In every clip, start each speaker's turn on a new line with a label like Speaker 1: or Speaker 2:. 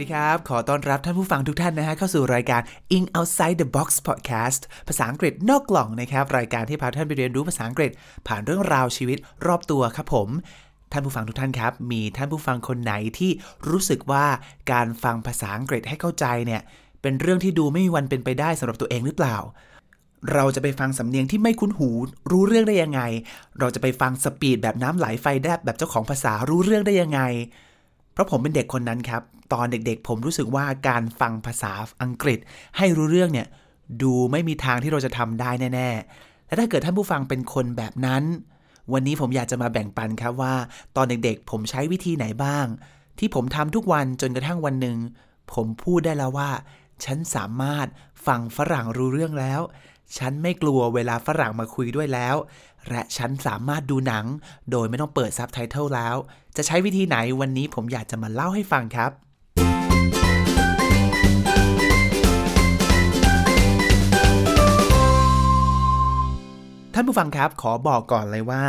Speaker 1: ดีครับ ขอต้อนรับท่านผู้ฟังทุกท่านนะฮะเข้าสู่รายการ In Outside the Box Podcast ภาษาอังกฤษนอกกล่องนะครับ รายการที่พาท่านไปเรียนรู้ภาษาอังกฤษ ผ่านเรื่องราวชีวิตรอบตัวครับผม ท่านผู้ฟังทุกท่านครับ มีท่านผู้ฟังคนไหนที่รู้สึกว่าการฟังภาษาอังกฤษให้เข้าใจเนี่ยเป็นเรื่องที่ดูไม่มีวันเป็นไปได้สำหรับตัวเองหรือเปล่า เราจะไปฟังสำเนียงที่ไม่คุ้นหูรู้เรื่องได้ยังไง เราจะไปฟังสปีดแบบน้ำไหลไฟแลบแบบเจ้าของภาษารู้เรื่องได้ยังไง ราะผมเป็นเด็กคนนั้นครับ ตอนเด็กๆ ผมรู้สึกว่าการฟังภาษาอังกฤษ ให้รู้เรื่องเนี่ยดูไม่มีทางที่เราจะทำได้แน่ ๆ และถ้าเกิดท่านผู้ฟังเป็นคนแบบนั้น วันนี้ผมอยากจะมาแบ่งปันครับว่า ตอนเด็กๆ ผมใช้วิธีไหนบ้าง ที่ผมทำทุกวันจนกระทั่งวันหนึ่งผมพูดได้แล้วว่า ฉันสามารถฟังฝรั่งรู้เรื่องแล้ว ฉันไม่กลัวเวลาฝรั่งมาคุยด้วยแล้ว และฉันสามารถดูหนัง โดยไม่ต้องเปิดซับไตเติลแล้ว จะใช้วิธีไหนวันนี้ผมอยากจะมาเล่าให้ฟังครับ ท่านผู้ฟังครับขอบอกก่อนเลยว่า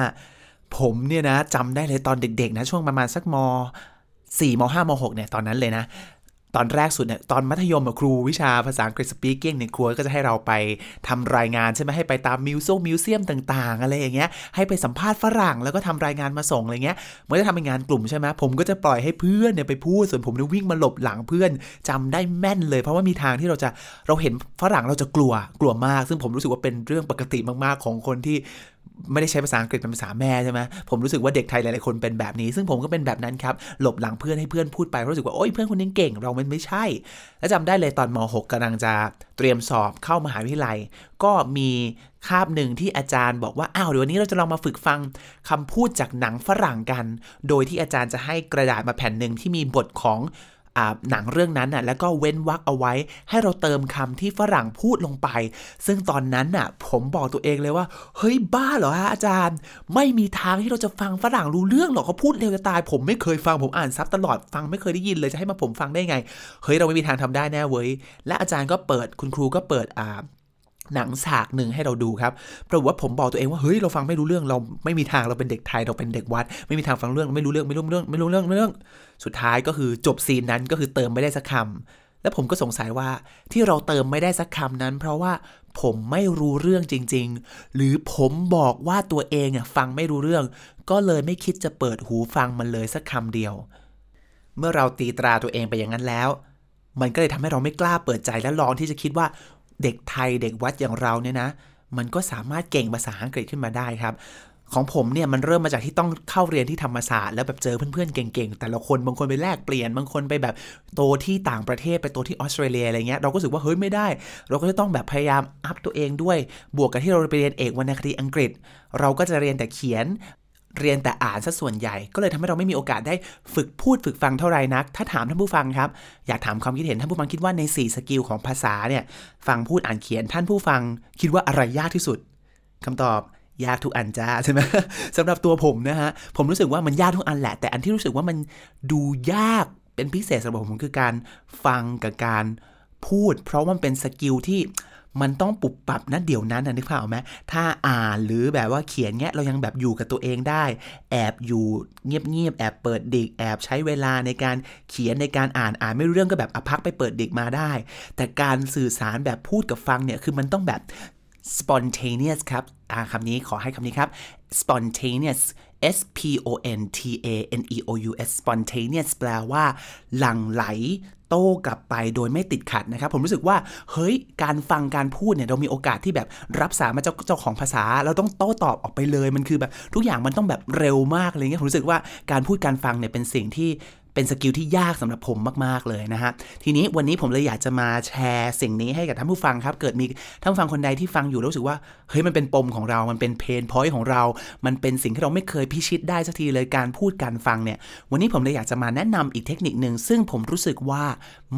Speaker 1: ผมเนี่ยนะจำได้เลยตอนเด็กๆนะช่วงประมาณสักม 4 ม 5 ม 6 เนี่ยตอนนั้นเลยนะ ตอนแรกสุดเนี่ยตอนมัธยมครูวิชาภาษาอังกฤษ speaking เนี่ยครูก็จะให้เราไปทำรายงานใช่ไหมให้ไปตามมิวโซ museum ต่างๆ อะไรอย่างเงี้ยให้ไปสัมภาษณ์ฝรั่งแล้วก็ทำรายงานมาส่งอะไรเงี้ยเมื่อจะทำเป็นงานกลุ่มใช่ไหมผมก็จะปล่อยให้เพื่อนเนี่ยไปพูดส่วนผมเนี่ยวิ่งมาหลบหลังเพื่อนจำได้แม่นเลย เพราะว่ามีทางที่เราจะเราเห็นฝรั่งเราจะกลัวกลัวมาก ซึ่งผมรู้สึกว่าเป็นเรื่องปกติมากๆของคนที่ไม่ได้ใช้ภาษาอังกฤษเป็นภาษาแม่ใช่ไหมผมรู้สึกว่าเด็กไทยหลายๆคนเป็นแบบนี้ ซึ่งผมก็เป็นแบบนั้นครับ หลบหลังเพื่อนให้เพื่อนพูดไป รู้สึกว่า โอ้ยเพื่อนคนนี้เก่ง เรามันไม่ใช่ และจำได้เลยตอนม .6 กำลังจะเตรียมสอบเข้ามหาวิทยาลัย ก็มีคาบหนึ่งที่อาจารย์บอกว่า อ้าว เดี๋ยววันนี้เราจะลองมาฝึกฟังคำพูดจากหนังฝรั่งกัน โดยที่อาจารย์จะให้กระดาษมาแผ่นหนึ่งที่มีบทของ หนังเรื่องนั้นน่ะแล้วก็เว้นวรรคเอาไว้ ให้เราเติมคำที่ฝรั่งพูดลงไป ซึ่งตอนนั้นน่ะ ผมบอกตัวเองเลยว่า เฮ้ยบ้าเหรอฮะอาจารย์ ไม่มีทางที่เราจะฟังฝรั่งรู้เรื่องหรอกเขาพูดเร็วจะตาย ผมไม่เคยฟังผมอ่านซับตลอดฟังไม่เคยได้ยินเลยจะให้มาผมฟังได้ไง เฮ้ยเราไม่มีทางทำได้แน่เว้ยและอาจารย์ก็เปิดคุณครูก็เปิดอ่า หนังฉากหนึ่งให้เราดูครับปรากฏว่าผมบอกตัวเองว่าเฮ้ยเราฟังไม่รู้เรื่องเราไม่มีทางเราเป็นเด็กไทยเราเป็นเด็กวัด ไม่มีทางฟังเรื่องไม่รู้เรื่องไม่รู้เรื่องไม่รู้เรื่องไม่รู้เรื่อง สุดท้ายก็คือจบซีนนั้นก็คือเติมไม่ได้สักคำและผมก็สงสัยว่าที่เราเติมไม่ได้สักคำนั้น เพราะว่าผมไม่รู้เรื่องจริง ๆ หรือผมบอกว่าตัวเองอะฟังไม่รู้เรื่อง ก็เลยไม่คิดจะเปิดหูฟังมันเลยสักคำเดียว เมื่อเราตีตราตัวเองไปอย่างนั้นแล้ว มันก็เลยทำให้เราไม่กล้าเปิดใจและลองที่จะคิดว่า เด็กไทยเด็กวัดอย่างเราเนี่ยนะ มันก็สามารถเก่งภาษาอังกฤษขึ้นมาได้ครับ ของผมเนี่ยมันเริ่มมาจากที่ต้องเข้าเรียนที่ธรรมศาสตร์แล้วแบบเจอเพื่อนๆเก่งๆ แต่ละคนบางคนไปแลกเปลี่ยนบางคนไปแบบโตที่ต่างประเทศไปโตที่ออสเตรเลียอะไรเงี้ยเราก็รู้สึกว่าเฮ้ยไม่ได้ เราก็จะต้องแบบพยายาม up ตัวเองด้วย บวกกับที่เราไปเรียนเอกวรรณคดีอังกฤษ เราก็จะเรียนแต่เขียน เรียนแต่อ่านซะส่วนใหญ่ ก็เลยทำให้เราไม่มีโอกาสได้ฝึกพูดฝึกฟังเท่าไหร่นัก ถ้าถามท่านผู้ฟังครับ อยากถามความคิดเห็นท่านผู้ฟังคิดว่าใน 4 skill ของภาษาเนี่ยฟังพูดอ่านเขียนท่านผู้ฟัง คิดว่าอะไรยากที่สุดคำตอบยากทุกอันจ้าใช่ไหมสำหรับตัวผมนะฮะผมรู้สึกว่ามันยากทุกอันแหละ แต่อันที่รู้สึกว่ามันดูยากเป็นพิเศษสำหรับผมคือการฟังกับการพูด เพราะมันเป็น skill ที่ มันต้องปุ๊บปั๊บ ณ เดี๋ยวนั้นนะนึกภาพออกไหมถ้าอ่านหรือแบบว่าเขียนเงี้ยเรายังแบบอยู่กับตัวเองได้ แอบอยู่เงียบๆแอบเปิด dict แอบใช้เวลาในการเขียนในการอ่านอ่านไม่รู้เรื่องก็แบบอพักไปเปิด dict มาได้ แต่การสื่อสารแบบพูดกับฟังเนี่ยคือมันต้องแบบ spontaneous ครับอาคำนี้ขอให้คำนี้ครับ spontaneous S P O N T A N E O U S spontaneous แปลว่า หลั่งไหล โต้กลับไปโดยไม่ติดขัดนะครับ ผมรู้สึกว่า เฮ้ย การฟังการพูดเนี่ย เรามีโอกาสที่แบบรับสารมาเจ้าเจ้าของภาษา เราต้องโต้ตอบออกไปเลย มันคือแบบ ทุกอย่างมันต้องแบบเร็วมากเลยเงี้ยผมรู้สึกว่าการพูดการฟังเนี่ยเป็นสิ่งที่ เป็น skill ที่ยากสำหรับผมมาก ๆ เลยนะฮะ ทีนี้วันนี้ผมเลยอยากจะมาแชร์สิ่งนี้ให้กับท่านผู้ฟังครับ เกิดมีท่านผู้ฟังคนใดที่ฟังอยู่รู้สึกว่า เฮ้ย มันเป็นปมของเรา มันเป็น pain point ของเรา มันเป็นสิ่งที่เราไม่เคยพิชิตได้สักทีเลยการพูดการฟังเนี่ย วันนี้ผมเลยอยากจะมาแนะนำอีกเทคนิคหนึ่งซึ่งผมรู้สึกว่า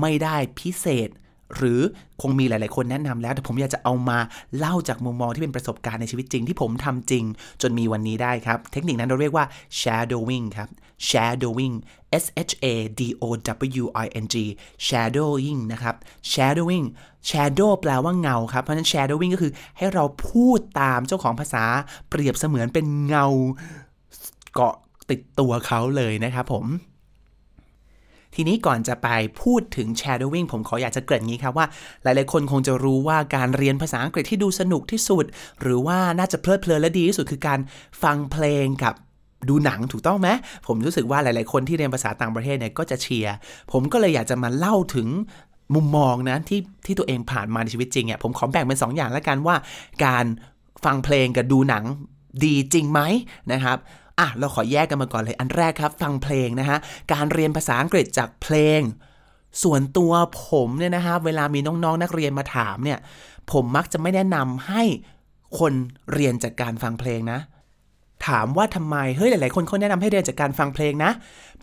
Speaker 1: ไม่ได้พิเศษ หรือคงมีหลาย ๆ คนแนะนำแล้ว แต่ผมอยากจะเอามาเล่าจากมุมมองที่เป็นประสบการณ์ในชีวิตจริงที่ผมทำจริง จนมีวันนี้ได้ครับ เทคนิคนั้นเราเรียกว่า shadowing ครับ shadowing S H A D O W I N G shadowing นะครับ shadowing shadow แปลว่าเงาครับ เพราะฉะนั้น shadowing ก็คือให้เราพูดตามเจ้าของภาษาเปรียบเสมือนเป็นเงาเกาะติดตัวเขาเลยนะครับผม ทีนี้ก่อนจะไปพูดถึง shadowing ผมขออยากจะเกริ่นงี้ครับว่า หลายๆคนคงจะรู้ว่าการเรียนภาษาอังกฤษที่ดูสนุกที่สุด หรือว่าน่าจะเพลิดเพลินและดีที่สุดคือการฟังเพลงกับดูหนังถูกต้องไหมผมรู้สึกว่าหลาย ๆ คนที่เรียนภาษาต่างประเทศเนี่ยก็จะเชียร์ผมก็เลยอยากจะมาเล่าถึงมุมมองนะที่ที่ตัวเองผ่านมาในชีวิตจริงอะผมขอแบ่งเป็น 2 อย่างล้วกันว่า การฟังเพลงกับดูหนังดีจริงไหมนะครับ อะเราขอแยกกันมาก่อนเลยอันแรกครับ ฟังเพลงนะฮะการเรียนภาษาอังกฤษจากเพลง ส่วนตัวผมเนี่ยนะฮะเวลามีน้องๆนนักเรียนมาถามเนี่ย ผมมักจะไม่แนะนำให้คนเรียนจากการฟังเพลงนะ ถามว่าทำไมเฮ้ยหลายๆ คนเขาแนะนำให้เรียนจากการฟังเพลงนะ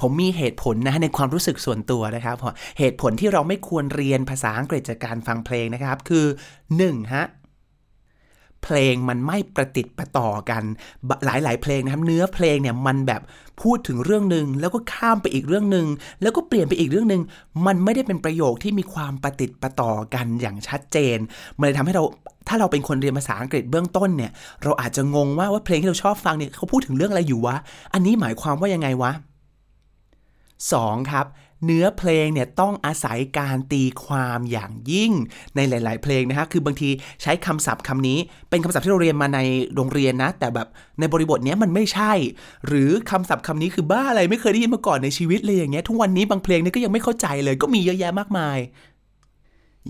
Speaker 1: ผมมีเหตุผลนะในความรู้สึกส่วนตัวนะครับเหตุผลที่เราไม่ควรเรียนภาษาอังกฤษจากการฟังเพลงนะครับ คือ1ฮะ เพลงมันไม่ประติดประต่อกัน หลายๆ เพลงนะครับ เนื้อเพลงเนี่ยมันแบบพูดถึงเรื่องหนึ่งแล้วก็ข้ามไปอีกเรื่องหนึ่งแล้วก็เปลี่ยนไปอีกเรื่องหนึ่งมันไม่ได้เป็นประโยคที่มีความประติดประต่อกันอย่างชัดเจน มันเลยทำให้เราถ้าเราเป็นคนเรียนภาษาอังกฤษเบื้องต้นเนี่ย เราอาจจะงงว่าว่าเพลงที่เราชอบฟังเนี่ยเขาพูดถึงเรื่องอะไรอยู่วะ อันนี้หมายความว่ายังไงวะ 2. ครับ เนื้อเพลงเนี่ยต้องอาศัยการตีความอย่างยิ่งในหลาย ๆ เพลงนะฮะคือบางทีใช้คำศัพท์คำนี้ เป็นคำศัพท์ที่เราเรียนมาในโรงเรียนนะ แต่แบบในบริบทเนี้ยมันไม่ใช่ หรือคำศัพท์คำนี้คือบ้าอะไรไม่เคยได้ยินมาก่อนในชีวิตเลยอย่างเงี้ยทุกวันนี้บางเพลงเนี่ยก็ยังไม่เข้าใจเลย ก็มีเยอะแยะมากมาย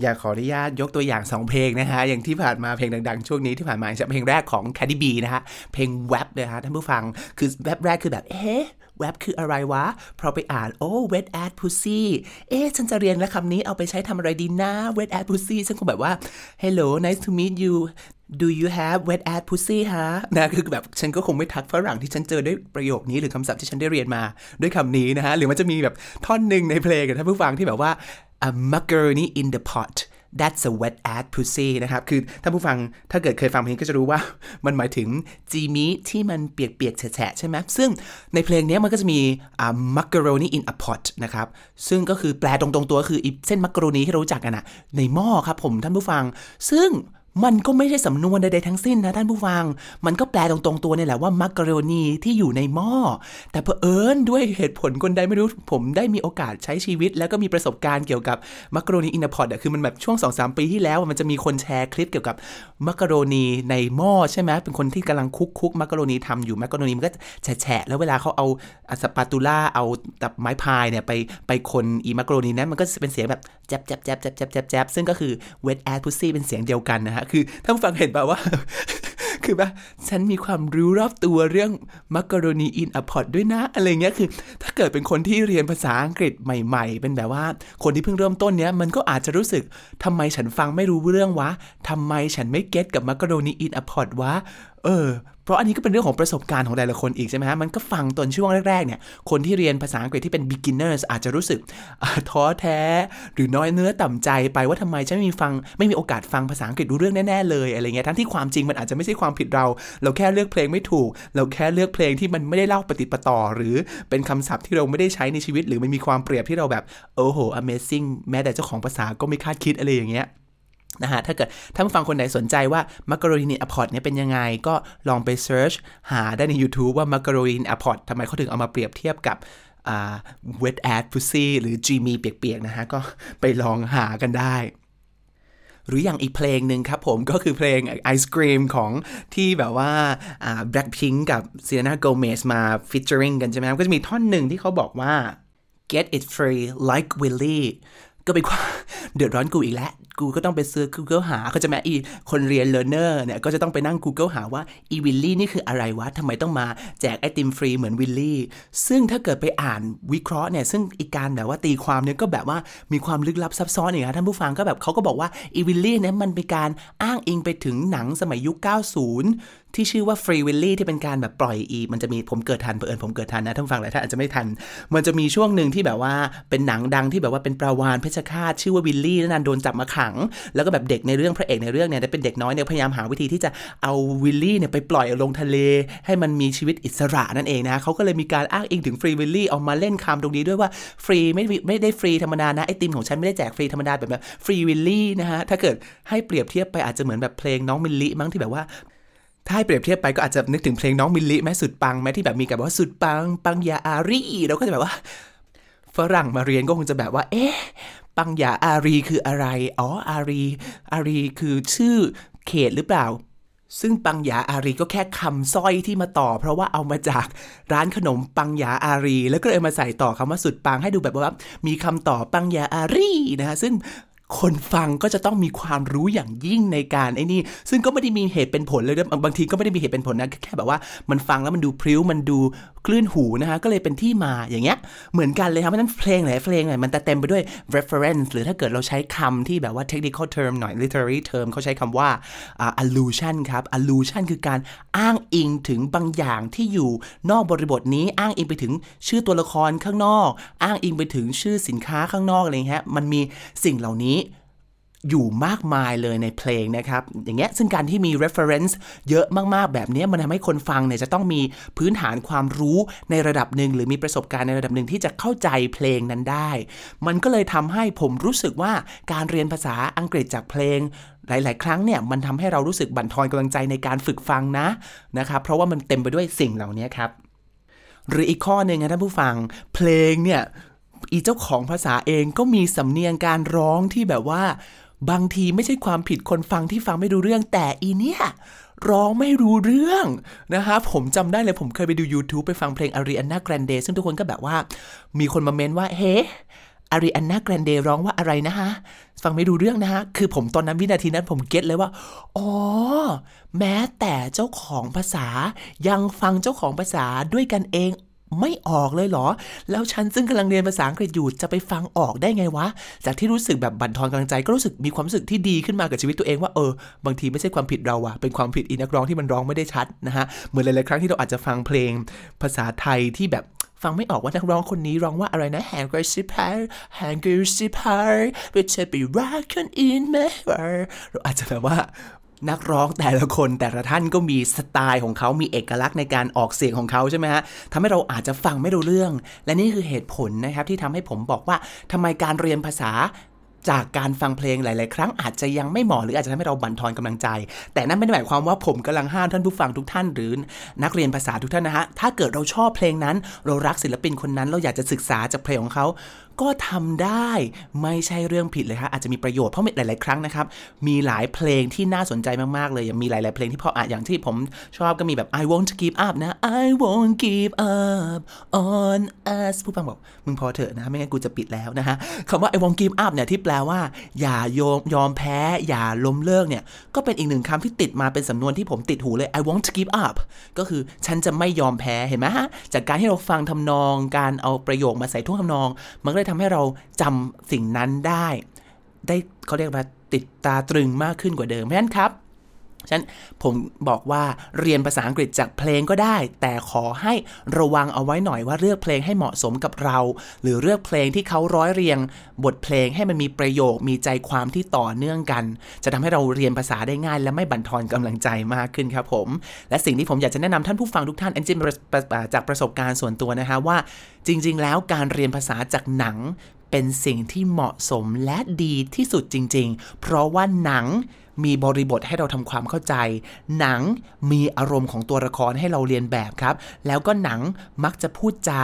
Speaker 1: อยากขออนุญาตยกตัวอย่าง 2 เพลงนะฮะ อย่างที่ผ่านมาเพลงดังๆ ช่วงนี้ที่ผ่านมาจะเพลงแรกของ c a d d y B นะฮะ เพลงแวบนะฮะท่านผู้ฟังคือแวบแรกคือแบบ เอ๊ะ แวบคืออะไรวะพอไปอ่านโอ้ wet ass pussy เอ๊ะ ฉันจะเรียนแล้วคำนี้เอาไปใช้ทำอะไรดีนะ wet ass pussy ฉันคงแบบว่า hello nice to meet you do you have wet ass pussy ฮะนะคือแบบฉันก็คงไม่ทักฝรั่งที่ฉันเจอด้วยประโยคนี้หรือคำศัพท์ที่ฉันได้เรียนมาด้วยคำนี้นะฮะ หรือมันจะมีแบบท่อนหนึ่งในเพลงท่านผู้ฟังที่แบบว่า a macaroni in the pot that's a wet ass pussy นะครับ คือท่านผู้ฟังถ้าเกิดเคยฟังเพลงก็จะรู้ว่ามันหมายถึงจีมีที่มันเปียกๆ แฉะใช่ไหม ซึ่งในเพลงนี้มันก็จะมี macaroni in a pot นะครับ ซึ่งก็คือแปลตรงๆตัวคือเส้นมักกะโรนีที่เรารู้จักกันอะในหม้อครับผมท่านผู้ฟัง ซึ่ง มันก็ไม่ใช่สำนวนใดๆทั้งสิ้นนะท่านผู้ฟัง มันก็แปลตรงๆตัวนี่แหละว่ามักกะโรนีที่อยู่ในหม้อ แต่เผอิญด้วยเหตุผลคนใดไม่รู้ ผมได้มีโอกาสใช้ชีวิต แล้วก็มีประสบการณ์เกี่ยวกับ macaroni in a pot อะคือมันแบบช่วง2อสปีที่แล้ว มันจะมีคนแชร์คลิปเกี่ยวกับมักกะโรนีในหม้อใช่ไหมเป็นคนที่กำลัง cook cook มักกะโรนีทำอยู่มักกะโรนีมันก็แฉะแล้วเวลาเขาเอา spatula เอาตัวไม้พายเนี่ยไปไปคนอีมักกะโรนีนั้นมันก็เป็นเสียงแบบแจ๊บแจ๊บแจบแจบแจบแจบแจบซึ่งก็คือ wet ass pussy เป็นเสียงเดียวกันนะฮะคือท่านฟังเห็นป่าวว่า คือแบบฉันมีความรู้รอบตัวเรื่องมักกะโรนีอินอะพอตด้วยนะ อะไรเงี้ยคือ ถ้าเกิดเป็นคนที่เรียนภาษาอังกฤษใหม่ ๆ เป็นแบบว่า คนที่เพิ่งเริ่มต้นเนี้ยมันก็อาจจะรู้สึกทำไมฉันฟังไม่รู้เรื่องวะทำไมฉันไม่เก็ตกับมักกะโรนีอินอะพอตวะ เออ ราะอันนี้ก็เป็นเรื่องของประสบการณ์ของแต่ละคนอีกใช่ไหมฮะมันก็ฟังตอนช่วงแรกๆเนี่ยคนที่เรียนภาษาอังกฤษที่เป็น beginners อาจจะรู้สึกท้อแท้ หรือน้อยเนื้อต่ำใจไปว่าทำไมฉันไม่มีฟังไม่มีโอกาสฟังภาษาอังกฤษรู้เรื่องแน่ๆเลยอะไรเงี้ยทั้งที่ความจริงมันอาจจะไม่ใช่ความผิดเรา เราแค่เลือกเพลงไม่ถูก เราแค่เลือกเพลงที่มันไม่ได้เล่าปะติดปะต่อ หรือเป็นคำศัพท์ที่เราไม่ได้ใช้ในชีวิต หรือมันมีความเปรียบที่เราแบบโอ้โห amazing แม้แต่เจ้าของภาษาก็ไม่คาดคิดอะไรอย่างเงี้ย นะฮะถ้าเกิดท่านผู้ฟังคนไหนสนใจว่า macaroni in a pot เนี่ยเป็นยังไง ก็ลองไป search หาได้ใน YouTube ว่า macaroni in a pot ทำไมเขาถึงเอามาเปรียบเทียบกับ wet ass pussy หรือ Jimmy เปียกๆนะฮะ ก็ไปลองหากันได้ หรืออย่างอีกเพลงหนึ่งครับผมก็คือเพลงไอศครีมของที่แบบว่า Blackpink กับเซียนาโกเมสมา featuring กันใช่ไหมก็จะมีท่อนหนึ่งที่เขาบอกว่า get it free like Willie ก็เป็นความเดือดร้อนกูอีกแล้วกูก็ต้องไปซื้อ Google หาเขาจะแม้อีคนเรียน learner เนี่ยก็จะต้องไปนั่ง Google หาว่าอีวิลลี่นี่คืออะไรวะทำไมต้องมาแจกไอติมฟรีเหมือนวิลลี่ ซึ่งถ้าเกิดไปอ่านวิเคราะห์เนี่ยซึ่งอีการแบบว่าตีความเนี่ยก็แบบว่ามีความลึกลับซับซ้อนอย่างนี้ท่านผู้ฟังก็แบบเขาก็บอกว่าอีวิลลี่เนี่ยมันเป็นการอ้างอิงไปถึงหนังสมัยยุค 90ที่ชื่อว่า Free Willy ที่เป็นการแบบปล่อยอีมันจะมีผมเกิดทันเผอิญผมเกิดทันนะท่านฟังหลายท่านอาจจะไม่ทัน มันจะมีช่วงหนึ่งที่แบบว่าเป็นหนังดังที่แบบว่าเป็นปลาวาฬเพชฌฆาตชื่อว่าวิลลี่แล้วมันโดนจับมาขัง แล้วก็แบบเด็กในเรื่องพระเอกในเรื่องเนี่ยเป็นเด็กน้อยเนี่ยพยายามหาวิธีที่จะเอาวิลลี่เนี่ยไปปล่อยลงทะเล ให้มันมีชีวิตอิสระนั่นเองนะเขาก็เลยมีการอ้างอิงถึง Free Willy เอามาเล่นคำตรงนี้ด้วยว่าฟรีไม่ไม่ได้ฟรีธรรมดานะไอติมของฉันไม่ได้แจกฟรีธรรมดาแบบแบบ Free Willy นะฮะถ้าเกิดให้เปรียบเทียบไปอาจจะเหมือนแบบเพลงน้องมิลลิมั้งที่แบบว่าถ้าให้เปรียบเทียบไปก็อาจจะนึกถึงเพลงน้องมิลลิแม้สุดปังแม้ที่แบบมีคำว่าสุดปังปังยาอารีเราก็จะแบบว่าฝรั่งมาเรียนก็คงจะแบบว่า เอ๊ะ ปังยาอารีคืออะไร อ๋อ อารี อารีคือชื่อเขตหรือเปล่า ซึ่งปังยาอารีก็แค่คำสร้อยที่มาต่อ เพราะว่าเอามาจากร้านขนมปังยาอารี แล้วก็เลยมาใส่ต่อคำว่าสุดปังให้ดูแบบว่า มีคำต่อปังยาอารีนะฮะซึ่ง คนฟังก็จะต้องมีความรู้อย่างยิ่งในการไอ้นี่ ซึ่งก็ไม่ได้มีเหตุเป็นผลเลยนะบางทีก็ไม่ได้มีเหตุเป็นผลนะแค่แบบว่ามันฟังแล้วมันดูพริ้วมันดูคลื่นหูนะฮะก็เลยเป็นที่มาอย่างเงี้ยเหมือนกันเลยครับเพราะนั้นเพลงหลายเพลงเนี่ยมันจะเต็มไปด้วย reference หรือถ้าเกิดเราใช้คำที่แบบว่า technical term หน่อย literary term เขาใช้คำว่า uh, allusion ครับ allusion คือการอ้างอิงถึงบางอย่างที่อยู่นอกบริบทนี้อ้างอิงไปถึงชื่อตัวละครข้างนอก อ้างอิงไปถึงชื่อสินค้าข้างนอกอะไรเงี้ยมันมีสิ่งเหล่านี้ อยู่มากมายเลยในเพลงนะครับ อย่างเงี้ยซึ่งการที่มี reference เยอะมากๆ แบบนี้มันทำให้คนฟังเนี่ยจะต้องมีพื้นฐานความรู้ในระดับหนึ่งหรือมีประสบการณ์ในระดับหนึ่งที่จะเข้าใจเพลงนั้นได้ มันก็เลยทำให้ผมรู้สึกว่าการเรียนภาษาอังกฤษจากเพลงหลาย ๆ ครั้งเนี่ยมันทำให้เรารู้สึกบั่นทอนกำลังใจในการฝึกฟังนะนะครับเพราะว่ามันเต็มไปด้วยสิ่งเหล่านี้ครับหรืออีกข้อหนึ่งนะท่านผู้ฟังเพลงเนี่ยอีเจ้าของภาษาเองก็มีสำเนียงการร้องที่แบบว่า บางทีไม่ใช่ความผิดคนฟังที่ฟังไม่รู้เรื่องแต่อีเนี่ยร้องไม่รู้เรื่องนะคะผมจำได้เลยผมเคยไปดู YouTube ไปฟังเพลง Ariana Grande ซึ่งทุกคนก็แบบว่า มีคนมาเมนว่าเฮ้Ariana Grande ร้องว่าอะไรนะฮะ ฟังไม่รู้เรื่องนะฮะ คือผมตอนนั้นวินาทีนั้นผม get เลยว่า อ๋อ แม้แต่เจ้าของภาษายังฟังเจ้าของภาษาด้วยกันเอง ไม่ออกเลยเหรอ แล้วฉันซึ่งกำลังเรียนภาษาอังกฤษอยู่จะไปฟังออกได้ไงวะ จากที่รู้สึกแบบบั่นทอนกำลังใจก็รู้สึกมีความรู้สึกที่ดีขึ้นมากับชีวิตตัวเองว่าเออบางทีไม่ใช่ความผิดเราอะเป็นความผิดอีนักร้องที่มันร้องไม่ได้ชัดนะฮะเหมือนหลายๆครั้งที่เราอาจจะฟังเพลง ภาษาไทยที่แบบฟังไม่ออกว่านักร้องคนนี้ร้องว่าอะไรนะแฮงก r ซิพาร์แฮงก r ซิพาร์ไปเชไปรักคนอื่นไหมเราอาจจะแบบว่า นักร้องแต่ละคนแต่ละท่านก็มีสไตล์ของเขามีเอกลักษณ์ในการออกเสียงของเขาใช่ไหมฮะทำให้เราอาจจะฟังไม่รู้เรื่อง และนี่คือเหตุผลนะครับที่ทำให้ผมบอกว่าทำไมการเรียนภาษาจากการฟังเพลงหลาย ๆ ครั้งอาจจะยังไม่เหมาะหรืออาจจะทำให้เราบั่นทอนกำลังใจ แต่นั่นไม่ได้หมายความว่าผมกำลังห้ามท่านผู้ฟังทุกท่านหรือนักเรียนภาษาทุกท่านนะฮะถ้าเกิดเราชอบเพลงนั้น เรารักศิลปินคนนั้นเราอยากจะศึกษาจากเพลงของเขา ก็ทำได้ไม่ใช่เรื่องผิดเลยครับอาจจะมีประโยชน์เพราะหลาย ๆ ครั้งนะครับ มีหลายเพลงที่น่าสนใจมาก ๆ เลยมีหลาย ๆ เพลงที่พออะอย่างที่ผมชอบก็มีแบบ I won't give up นะ I won't give up on us ผู้ฟังบอกมึงพอเถอะนะ ไม่งั้นกูจะปิดแล้วนะฮะคำว่า I won't give up เนี่ยที่แปลว่า อย่ายอมยอมแพ้ อย่าล้มเลิกเนี่ยก็เป็นอีกหนึ่งคำที่ติดมาเป็นสำนวนที่ผมติดหูเลย I won't give up ก็คือฉันจะไม่ยอมแพ้เห็นไหมฮะจากการที่เราฟังทำนองการเอาประโยคมาใส่ท่วงทำนอง มันก็เลยทำให้เราจำสิ่งนั้นได้ ได้เขาเรียกว่าติดตาตรึงมากขึ้นกว่าเดิมเพราะฉะนั้นครับ ฉะนั้นผมบอกว่าเรียนภาษาอังกฤษจากเพลงก็ได้ แต่ขอให้ระวังเอาไว้หน่อยว่าเลือกเพลงให้เหมาะสมกับเรา หรือเลือกเพลงที่เขาร้อยเรียง บทเพลงให้มันมีประโยคมีใจความที่ต่อเนื่องกัน จะทำให้เราเรียนภาษาได้ง่าย และไม่บั่นทอนกำลังใจมากขึ้นครับผม และสิ่งที่ผมอยากจะแนะนำท่านผู้ฟังทุกท่านอันจริงจากประสบการณ์ส่วนตัวนะฮะว่า จริง ๆ แล้วการเรียนภาษาจากหนังเป็นสิ่งที่เหมาะสมและดีที่สุดจริง ๆ เพราะว่าหนัง มีบริบทให้เราทำความเข้าใจ หนังมีอารมณ์ของตัวละครให้เราเรียนแบบครับ แล้วก็หนังมักจะพูดจา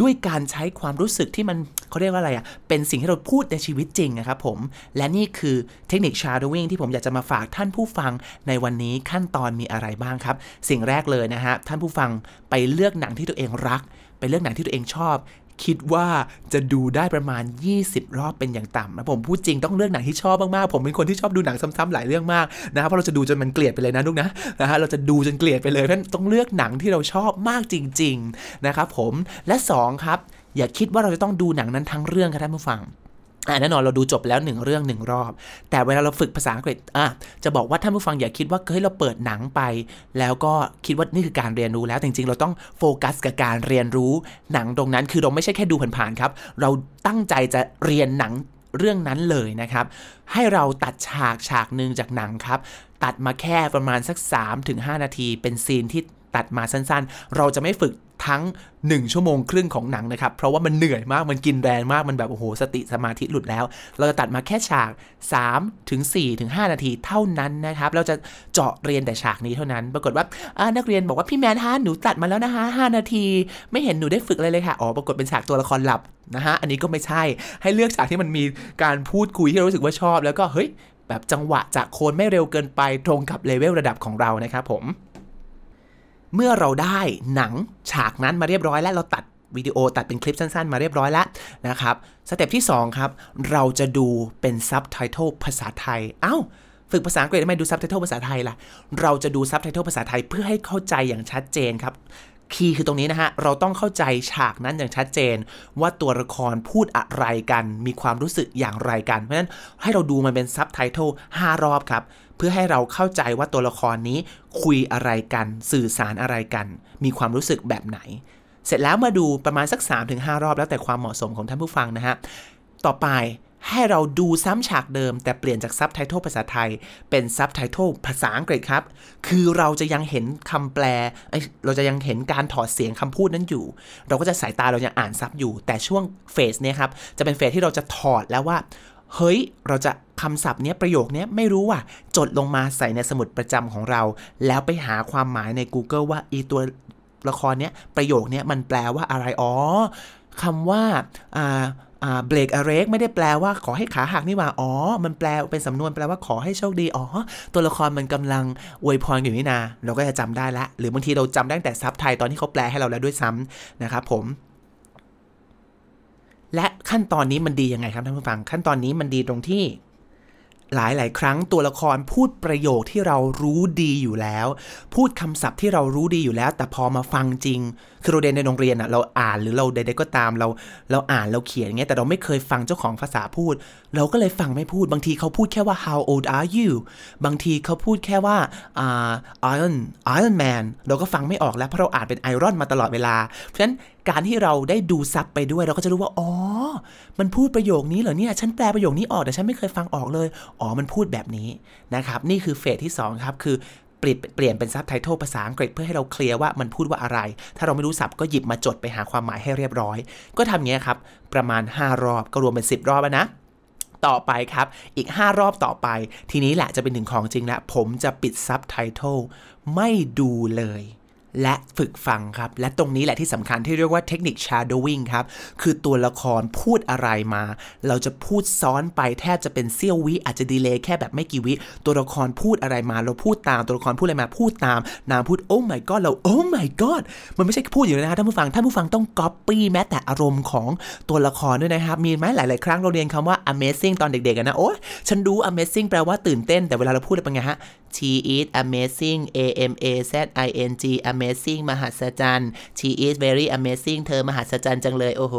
Speaker 1: ด้วยการใช้ความรู้สึกที่มันเขาเรียกว่าอะไรอะ่ะ เป็นสิ่งที่เราพูดในชีวิตจริงนะครับผม และนี่คือเทคนิค shadowing ที่ผมอยากจะมาฝากท่านผู้ฟังในวันนี้ขั้นตอนมีอะไรบ้างครับ สิ่งแรกเลยนะฮะท่านผู้ฟังไปเลือกหนังที่ตัวเองรัก ไปเลือกหนังที่ตัวเองชอบ คิดว่าจะดูได้ประมาณ 20 รอบเป็นอย่างต่ำนะผมพูดจริงต้องเลือกหนังที่ชอบมากๆผมเป็นคนที่ชอบดูหนังซ้ำๆหลายเรื่องมากนะครับเพราะเราจะดูจนมันเกลียดไปเลยนะลูกนะนะฮะเราจะดูจนเกลียดไปเลยเพราะต้องเลือกหนังที่เราชอบมากจริง ๆ นะครับผมและ 2 ครับ อย่าคิดว่าเราจะต้องดูหนังนั้นทั้งเรื่องครับท่านผู้ฟัง แน่นอนเราดูจบแล้วหนึ่งเรื่องหนึ่งรอบ แต่เวลาเราฝึกภาษาอังกฤษอะจะบอกว่าท่านผู้ฟังอย่าคิดว่าเฮ้ยเราเปิดหนังไป แล้วก็คิดว่านี่คือการเรียนรู้แล้วจริงๆ เราต้องโฟกัสกับการเรียนรู้หนังตรงนั้นคือเราไม่ใช่แค่ดูผ่านๆครับ เราตั้งใจจะเรียนหนังเรื่องนั้นเลยนะครับ ให้เราตัดฉากฉากหนึ่งจากหนังครับ ตัดมาแค่ประมาณสัก 3-5 นาที เป็นซีนที่ ตัดมาสั้นๆ เราจะไม่ฝึกทั้ง 1 ชั่วโมงครึ่งของหนังนะครับ เพราะว่ามันเหนื่อยมากมันกินแรงมากมันแบบ โอ้โห สติสมาธิหลุดแล้ว เราจะตัดมาแค่ฉาก3ถึง4ถึง5นาทีเท่านั้นนะครับ เราจะเจาะเรียนแต่ฉากนี้เท่านั้น ปรากฏว่านักเรียนบอกว่าพี่แมนฮะหนูตัดมาแล้วนะคะ5นาที ไม่เห็นหนูได้ฝึกเลยเลยค่ะอ๋อปรากฏเป็นฉากตัวละครหลับนะฮะอันนี้ก็ไม่ใช่ให้เลือกฉากที่มันมีการพูดคุยที่เรารู้สึกว่าชอบ แล้วก็เฮ้ยแบบจังหวะจะโคนไม่เร็วเกินไปตรงกับเลเวลระดับของเรานะครับผม เมื่อเราได้หนังฉากนั้นมาเรียบร้อยแล้วเราตัดวิดีโอตัดเป็นคลิปสั้นๆ มาเรียบร้อยแล้วนะครับ step ที่ 2 ครับ เราจะดูเป็นซับไตเติลภาษาไทย อ้าว ฝึกภาษาอังกฤษทำไมดูซับไตเติลภาษาไทยล่ะ เราจะดูซับไตเติลภาษาไทยเพื่อให้เข้าใจอย่างชัดเจนครับkey คือตรงนี้นะฮะ เราต้องเข้าใจฉากนั้นอย่างชัดเจน ว่าตัวละครพูดอะไรกัน มีความรู้สึกอย่างไรกัน เพราะฉะนั้นให้เราดูมันเป็นซับไตเติล5รอบครับ เพื่อให้เราเข้าใจว่าตัวละครนี้คุยอะไรกัน สื่อสารอะไรกัน มีความรู้สึกแบบไหน เสร็จแล้วมาดูประมาณสัก 3-5 รอบแล้วแต่ความเหมาะสมของท่านผู้ฟังนะฮะ ต่อไปให้เราดูซ้ำฉากเดิม แต่เปลี่ยนจากซับไตเติลภาษาไทย เป็นซับไตเติลภาษาอังกฤษครับ คือเราจะยังเห็นคำแปล เราจะยังเห็นการถอดเสียงคำพูดนั้นอยู่ เราก็จะสายตาเรายังอ่านซับอยู่ แต่ช่วงเฟสเนี่ยครับ จะเป็นเฟสที่เราจะถอดแล้วว่า เฮ้ย เราจะคำศัพท์เนี้ยประโยคนี้ไม่รู้ว่ะจดลงมาใส่ในสมุดประจำของเรา แล้วไปหาความหมายใน Google ว่าอีตัวละครเนี้ยประโยคนี้มันแปลว่าอะไร อ๋อคำว่าอ่าเบรกอเรกไม่ได้แปลว่าขอให้ขาหักนี่ว่า อ๋อ มันแปลเป็นสำนวนแปลว่าขอให้โชคดี อ๋อ ตัวละครมันกำลังอวยพรอยู่นี่นา เราก็จะจำได้ละ หรือบางทีเราจำได้แต่ซับไทยตอนที่เขาแปลให้เราแล้วด้วยซ้ำนะครับผม และขั้นตอนนี้มันดียังไงครับท่านผู้ฟัง ขั้นตอนนี้มันดีตรงที่หลายหลายครั้งตัวละครพูดประโยคที่เรารู้ดีอยู่แล้ว พูดคำศัพท์ที่เรารู้ดีอยู่แล้ว แต่พอมาฟังจริง คือเราเรียนในโรงเรียนอะเราอ่านหรือเราใดๆก็ตามเรา เราอ่านเราเขียนอย่างเงี้ยแต่เราไม่เคยฟังเจ้าของภาษาพูด เราก็เลยฟังไม่พูด บางทีเขาพูดแค่ว่า how old are you บางทีเขาพูดแค่ว่าอ่า iron iron man เราก็ฟังไม่ออกแล้วเพราะเราอ่านเป็นไอรอนมาตลอดเวลาเพราะฉะนั้น การที่เราได้ดูซับไปด้วย เราก็จะรู้ว่า อ๋อ มันพูดประโยคนี้เหรอเนี่ย ฉันแปลประโยคนี้ออกแต่ฉันไม่เคยฟังออกเลย อ๋อ มันพูดแบบนี้นะครับ นี่คือเฟสที่ 2 ครับคือเปลี่ยนเปลี่ยนเป็นซับไตเติลภาษาอังกฤษเพื่อให้เราเคลียร์ว่ามันพูดว่าอะไร ถ้าเราไม่รู้ศัพท์ก็หยิบมาจดไปหาความหมายให้เรียบร้อย ก็ทำเงี้ยครับ ประมาณ 5 รอบ ก็รวมเป็น 10 รอบนะต่อไปครับ อีก 5 รอบต่อไป ทีนี้แหละจะเป็นถึงของจริงแล้วผมจะปิดซับไตเติลไม่ดูเลย และฝึกฟังครับ และตรงนี้แหละที่สำคัญที่เรียกว่าเทคนิค shadowing ครับ คือตัวละครพูดอะไรมา เราจะพูดซ้อนไปแทบจะเป็นเสี้ยววิอาจจะดีเลย์แค่แบบไม่กี่วิ ตัวละครพูดอะไรมา เราพูดตาม ตัวละครพูดอะไรมาพูดตาม นางพูดโอ้ my god เราโอ้ my god มันไม่ใช่พูดอยู่นะครับท่านผู้ฟังท่านผู้ฟังต้อง copy แม้แต่อารมณ์ของตัวละครด้วยนะครับ มีไหมหลาย ๆ ครั้งเราเรียนคำว่า amazing ตอนเด็กๆนะโอ้ฉันรู้ amazing แปลว่าตื่นเต้น แต่เวลาเราพูดเป็นไงฮะ she is amazing a m a z i n g amazing มหัศจรรย์ she is very amazing เธอมหัศจรรย์จังเลย โอ้โห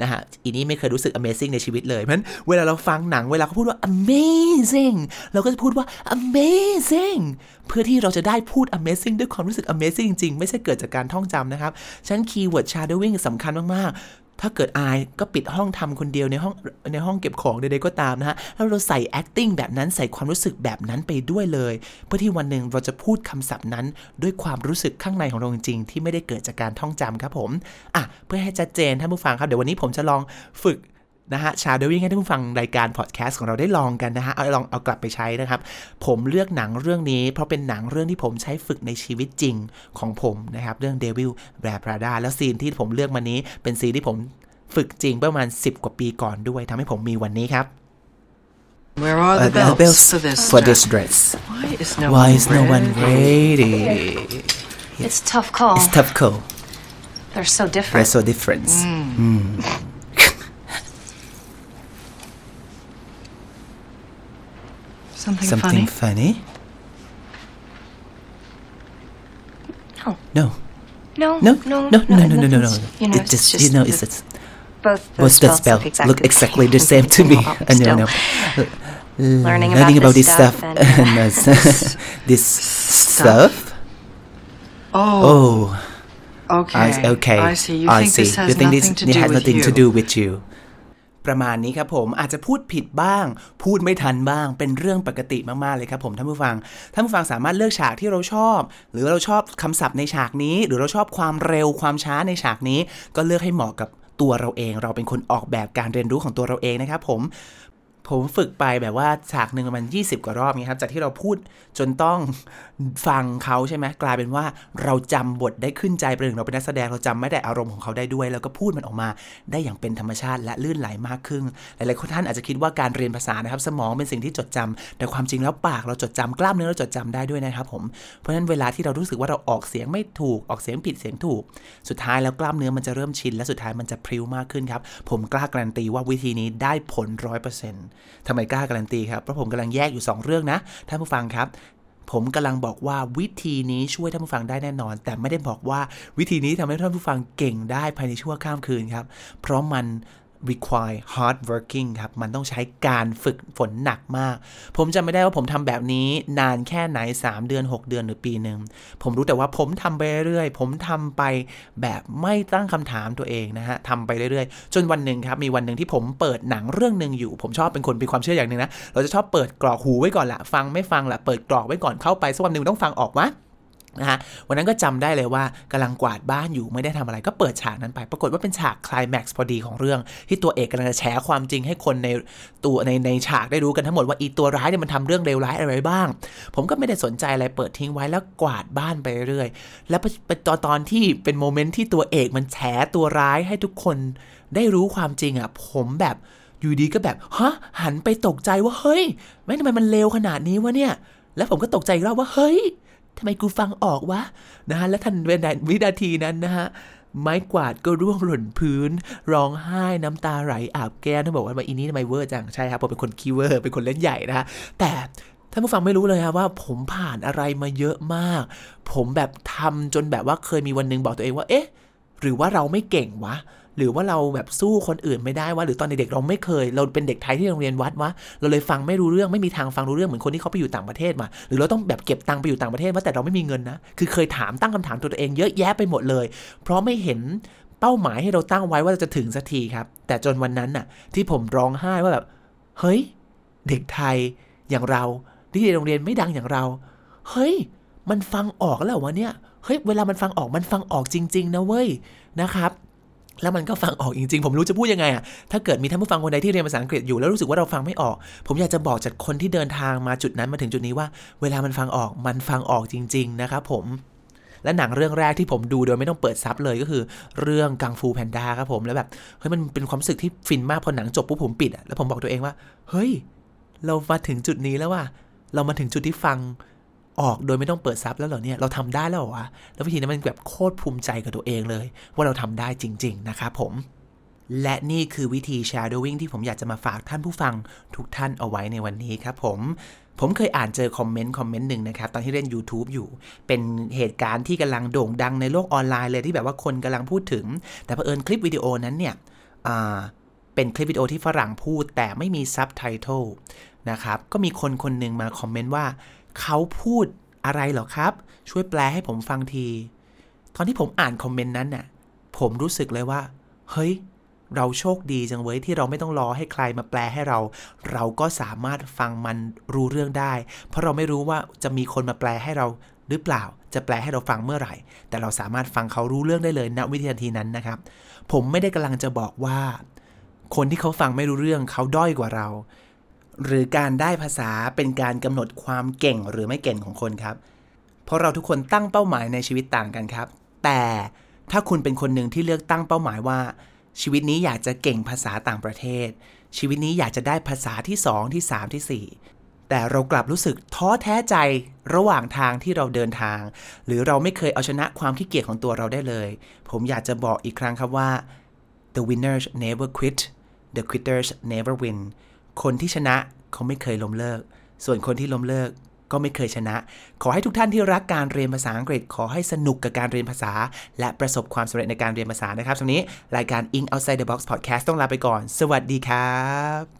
Speaker 1: นะฮะ อีนี้ไม่เคยรู้สึก amazing ในชีวิตเลยเพราะเวลาเราฟังหนังเวลาเขาพูดว่า amazing เราก็จะพูดว่า amazing เพื่อที่เราจะได้พูด amazing ด้วยความรู้สึก amazing จริงๆ ไม่ใช่เกิดจากการท่องจำนะครับชั้นคีย์เวิร์ด shadowing สำคัญมาก ถ้าเกิดอายก็ปิดห้องทำคนเดียวในห้องในห้องเก็บของใดๆก็ตามนะฮะแล้วเราใส่ acting แบบนั้นใส่ความรู้สึกแบบนั้นไปด้วยเลย เพื่อที่วันหนึ่งเราจะพูดคำศัพท์นั้น ด้วยความรู้สึกข้างในของเราจริงๆที่ไม่ได้เกิดจากการท่องจำครับผมอะเพื่อให้ชัดเจนท่านผู้ฟังครับเดี๋ยววันนี้ผมจะลองฝึก นะฮะ shadowing ให้ท่านผู้ฟังรายการพอดแคสต์ของเราได้ลองกันนะฮะเอาลองเอากลับไปใช้นะครับ ผมเลือกหนังเรื่องนี้ เพราะเป็นหนังเรื่องที่ผมใช้ฝึกในชีวิตจริงของผมนะครับ เรื่อง Devil Wear Prada แล้ว scene ที่ผมเลือกมานี้ เป็น scene ที่ผมฝึกจริงประมาณ 10 กว่าปีก่อนด้วยทำให้ผมมีวันนี้ครับ
Speaker 2: Where are the
Speaker 1: Uh,
Speaker 2: belts for this
Speaker 1: for this
Speaker 2: dress?
Speaker 1: dress
Speaker 2: Why is no
Speaker 1: Why
Speaker 2: one
Speaker 1: is no one
Speaker 2: ready?
Speaker 1: ready
Speaker 3: It's tough call.
Speaker 1: It's tough call
Speaker 2: They're so different.
Speaker 1: They're so different
Speaker 2: Something,
Speaker 1: something
Speaker 2: funny.
Speaker 1: funny? Oh.
Speaker 2: No.
Speaker 1: no
Speaker 2: No,
Speaker 1: no
Speaker 2: no,
Speaker 1: no no no no no no
Speaker 2: nothing's- You know,
Speaker 1: it
Speaker 2: it's
Speaker 1: just, you know it's just
Speaker 2: both the
Speaker 1: what's
Speaker 2: spells
Speaker 1: spell
Speaker 2: look exactly,
Speaker 1: look exactly the same. to me. I know no
Speaker 2: Learning,
Speaker 1: learning about
Speaker 2: this
Speaker 1: this stuff
Speaker 2: and,
Speaker 1: and uh, this, this stuff.
Speaker 2: Oh,
Speaker 1: oh.
Speaker 2: Okay.
Speaker 1: I, okay.
Speaker 2: I see. You
Speaker 1: I
Speaker 2: think
Speaker 1: see.
Speaker 2: this has
Speaker 1: you think
Speaker 2: nothing
Speaker 1: this
Speaker 2: to
Speaker 1: it
Speaker 2: do
Speaker 1: has
Speaker 2: with
Speaker 1: nothing
Speaker 2: you.
Speaker 1: to do with you ประมาณนี้ครับผมอาจจะพูดผิดบ้าง พูดไม่ทันบ้าง เป็นเรื่องปกติมากๆเลยครับผมท่านผู้ฟังท่านผู้ฟังสามารถเลือกฉากที่เราชอบ หรือเราชอบคำศัพท์ในฉากนี้ หรือเราชอบความเร็วความช้าในฉากนี้ ก็เลือกให้เหมาะกับตัวเราเองเราเป็นคนออกแบบการเรียนรู้ของตัวเราเองนะครับผม ผมฝึกไปแบบว่าฉากหนึ่งมัน20 กว่ารอบไงครับ จากที่เราพูดจนต้องฟังเขาใช่ไหมกลายเป็นว่าเราจำบทได้ขึ้นใจไปถึงเราเป็นนักแสดงเราจำไม่ได้อารมณ์ของเขาได้ด้วย แล้วก็พูดมันออกมาได้อย่างเป็นธรรมชาติและลื่นไหลมากขึ้น หลายๆคนท่านอาจจะคิดว่าการเรียนภาษานะครับสมองเป็นสิ่งที่จดจำแต่ความจริงแล้วปากเราจดจำกล้ามเนื้อเราจดจำได้ด้วยนะครับผมเพราะฉะนั้นเวลาที่เรารู้สึกว่าเราออกเสียงไม่ถูกออกเสียงผิดเสียงถูก สุดท้ายแล้วกล้ามเนื้อมันจะเริ่มชินและสุดท้ายมันจะพริ้วมากขึ้นครับผมกล้าการันตีว่าวิธีนี้ได้ผลร้อยเปอร์เซ็นต์ทำไมกล้าการันตีครับ เพราะผมกำลังแยกอยู่ 2 เรื่องนะ ท่านผู้ฟังครับ ผมกำลังบอกว่าวิธีนี้ช่วยท่านผู้ฟังได้แน่นอน แต่ไม่ได้บอกว่าวิธีนี้ทำให้ท่านผู้ฟังเก่งได้ภายในชั่วข้ามคืนครับ เพราะมัน require hard working ครับ มันต้องใช้การฝึกฝนหนักมาก ผมจำไม่ได้ว่าผมทำแบบนี้นานแค่ไหน 3 เดือน 6 เดือนหรือปีหนึ่ง ผมรู้แต่ว่าผมทำไปเรื่อยๆ ผมทำไปแบบไม่ตั้งคำถามตัวเองนะฮะทำไปเรื่อยๆ จนวันหนึ่งครับ มีวันหนึ่งที่ผมเปิดหนังเรื่องหนึ่งอยู่ ผมชอบเป็นคนมีความเชื่ออย่างหนึ่งนะ เราจะชอบเปิดกรอกหูไว้ก่อนละฟังไม่ฟังละเปิดกรอกไว้ก่อนเข้าไปสักวันหนึ่งต้องฟังออกวะ นะฮะวันนั้นก็จำได้เลยว่ากำลังกวาดบ้านอยู่ไม่ได้ทำอะไรก็เปิดฉากนั้นไป ปรากฏว่าเป็นฉากคลายแม็กซ์พอดีของเรื่อง ที่ตัวเอกกำลังจะแฉความจริงให้คนในตัวในในฉากได้รู้กันทั้งหมดว่าอีตัวร้ายเนี่ยมันทำเรื่องเลวร้ายอะไรบ้าง ผมก็ไม่ได้สนใจอะไรเปิดทิ้งไว้แล้วกวาดบ้านไปเรื่อยแล้วเป็นตอนตอนที่เป็นโมเมนต์ที่ตัวเอกมันแฉตัวร้ายให้ทุกคนได้รู้ความจริงอะผมแบบอยู่ดีก็แบบฮะหันไปตกใจว่าเฮ้ยแม่ทำไมมันเลวขนาดนี้วะเนี่ยแล้วผมก็ตกใจอีกรอบว่าเฮ้ย ทำไมกูฟังออกวะนะฮะและทันเวลาวินาทีนั้นนะฮะไม้กวาดก็ร่วงหล่นพื้น ร้องไห้น้ำตาไหลอาบแก้มท่านบอกว่าอีนี้ทำไมเวอร์จังใช่ครับผมเป็นคนขี้เวอร์ เป็นคนเล่นใหญ่นะฮะแต่ท่านผู้ฟังไม่รู้เลยครับว่าผมผ่านอะไรมาเยอะมาก ผมแบบทำจนแบบว่าเคยมีวันหนึ่งบอกตัวเองว่า เอ๊ะ หรือว่าเราไม่เก่งวะ หรือว่าเราแบบสู้คนอื่นไม่ได้วะหรือตอนเด็กๆเราไม่เคย เราเป็นเด็กไทยที่โรงเรียนวัดวะเราเลยฟังไม่รู้เรื่องไม่มีทางฟังรู้เรื่องเหมือนคนที่เขาไปอยู่ต่างประเทศมา หรือเราต้องแบบเก็บตังค์ไปอยู่ต่างประเทศว่าแต่เราไม่มีเงินนะคือเคยถามตั้งคำถามตัวเองเยอะแยะไปหมดเลย เพราะไม่เห็นเป้าหมายให้เราตั้งไว้ว่าเราจะถึงสักทีครับ แต่จนวันนั้นน่ะ ที่ผมร้องไห้ว่าแบบเฮ้ย เด็กไทยอย่างเราที่โรงเรียนไม่ดังอย่างเรา เฮ้ย มันฟังออกแล้ววะเนี่ยเฮ้ยเวลามันฟังออกมันฟังออกจริง ๆ นะเว้ยนะครับ แล้วมันก็ฟังออกจริงๆ ผมรู้จะพูดยังไงอะถ้าเกิดมีท่านผู้ฟังคนใดที่เรียนภาษาอังกฤษอยู่แล้วรู้สึกว่าเราฟังไม่ออก ผมอยากจะบอกจากคนที่เดินทางมาจุดนั้นมาถึงจุดนี้ว่า เวลามันฟังออกมันฟังออกจริง ๆ นะครับผมและหนังเรื่องแรกที่ผมดูโดยไม่ต้องเปิดซับเลยก็คือ เรื่องกังฟูแพนด้าครับผมแล้วแบบเฮ้ยมันเป็นความรู้สึกที่ฟินมากพอหนังจบปุ๊บผมปิดอะแล้วผมบอกตัวเองว่า เฮ้ย เรามาถึงจุดนี้แล้วว่าเรามาถึงจุดที่ฟัง ออกโดยไม่ต้องเปิดซับแล้วเหรอเนี่ย เราทำได้แล้วเหรอวะ แล้ววินาทีนั้นมันแบบโคตรภูมิใจกับตัวเองเลย ว่าเราทำได้จริง ๆ นะครับผม และนี่คือวิธี shadowing ที่ผมอยากจะมาฝากท่านผู้ฟังทุกท่านเอาไว้ในวันนี้ครับผมผมเคยอ่านเจอคอมเมนต์คอมเมนต์หนึ่งนะครับ ตอนที่เล่น YouTube อยู่ เป็นเหตุการณ์ที่กำลังโด่งดังในโลกออนไลน์เลยที่แบบว่าคนกำลังพูดถึง แต่เผอิญคลิปวิดีโอนั้นเนี่ยเป็นคลิปวิดีโอที่ฝรั่งพูดแต่ไม่มีซับไตเติลนะครับ ก็มีคนคนหนึ่งมาคอมเมนต์ว่า เขาพูดอะไรเหรอครับ ช่วยแปลให้ผมฟังที ตอนที่ผมอ่านคอมเมนต์นั้นน่ะ ผมรู้สึกเลยว่า เฮ้ย เราโชคดีจังเว้ยที่เราไม่ต้องรอให้ใครมาแปลให้เรา เราก็สามารถฟังมันรู้เรื่องได้ เพราะเราไม่รู้ว่าจะมีคนมาแปลให้เราหรือเปล่า จะแปลให้เราฟังเมื่อไหร่ แต่เราสามารถฟังเขารู้เรื่องได้เลยณวินาทีนั้นนะครับ ผมไม่ได้กำลังจะบอกว่า คนที่เขาฟังไม่รู้เรื่องเขาด้อยกว่าเรา หรือการได้ภาษาเป็นการกำหนดความเก่งหรือไม่เก่งของคนครับ เพราะเราทุกคนตั้งเป้าหมายในชีวิตต่างกันครับ แต่ถ้าคุณเป็นคนหนึ่งที่เลือกตั้งเป้าหมายว่า ชีวิตนี้อยากจะเก่งภาษาต่างประเทศ ชีวิตนี้อยากจะได้ภาษาที่ 2 ที่ 3 ที่ 4แต่เรากลับรู้สึกท้อแท้ใจระหว่างทางที่เราเดินทาง หรือเราไม่เคยเอาชนะความขี้เกียจของตัวเราได้เลย ผมอยากจะบอกอีกครั้งครับว่า the winners never quit the quitters never win คนที่ชนะเขาไม่เคยล้มเลิก ส่วนคนที่ล้มเลิกก็ไม่เคยชนะ ขอให้ทุกท่านที่รักการเรียนภาษาอังกฤษ ขอให้สนุกกับการเรียนภาษา และประสบความสำเร็จในการเรียนภาษานะครับสำหรับนี้รายการ In Outside the Box Podcast ต้องลาไปก่อน สวัสดีครับ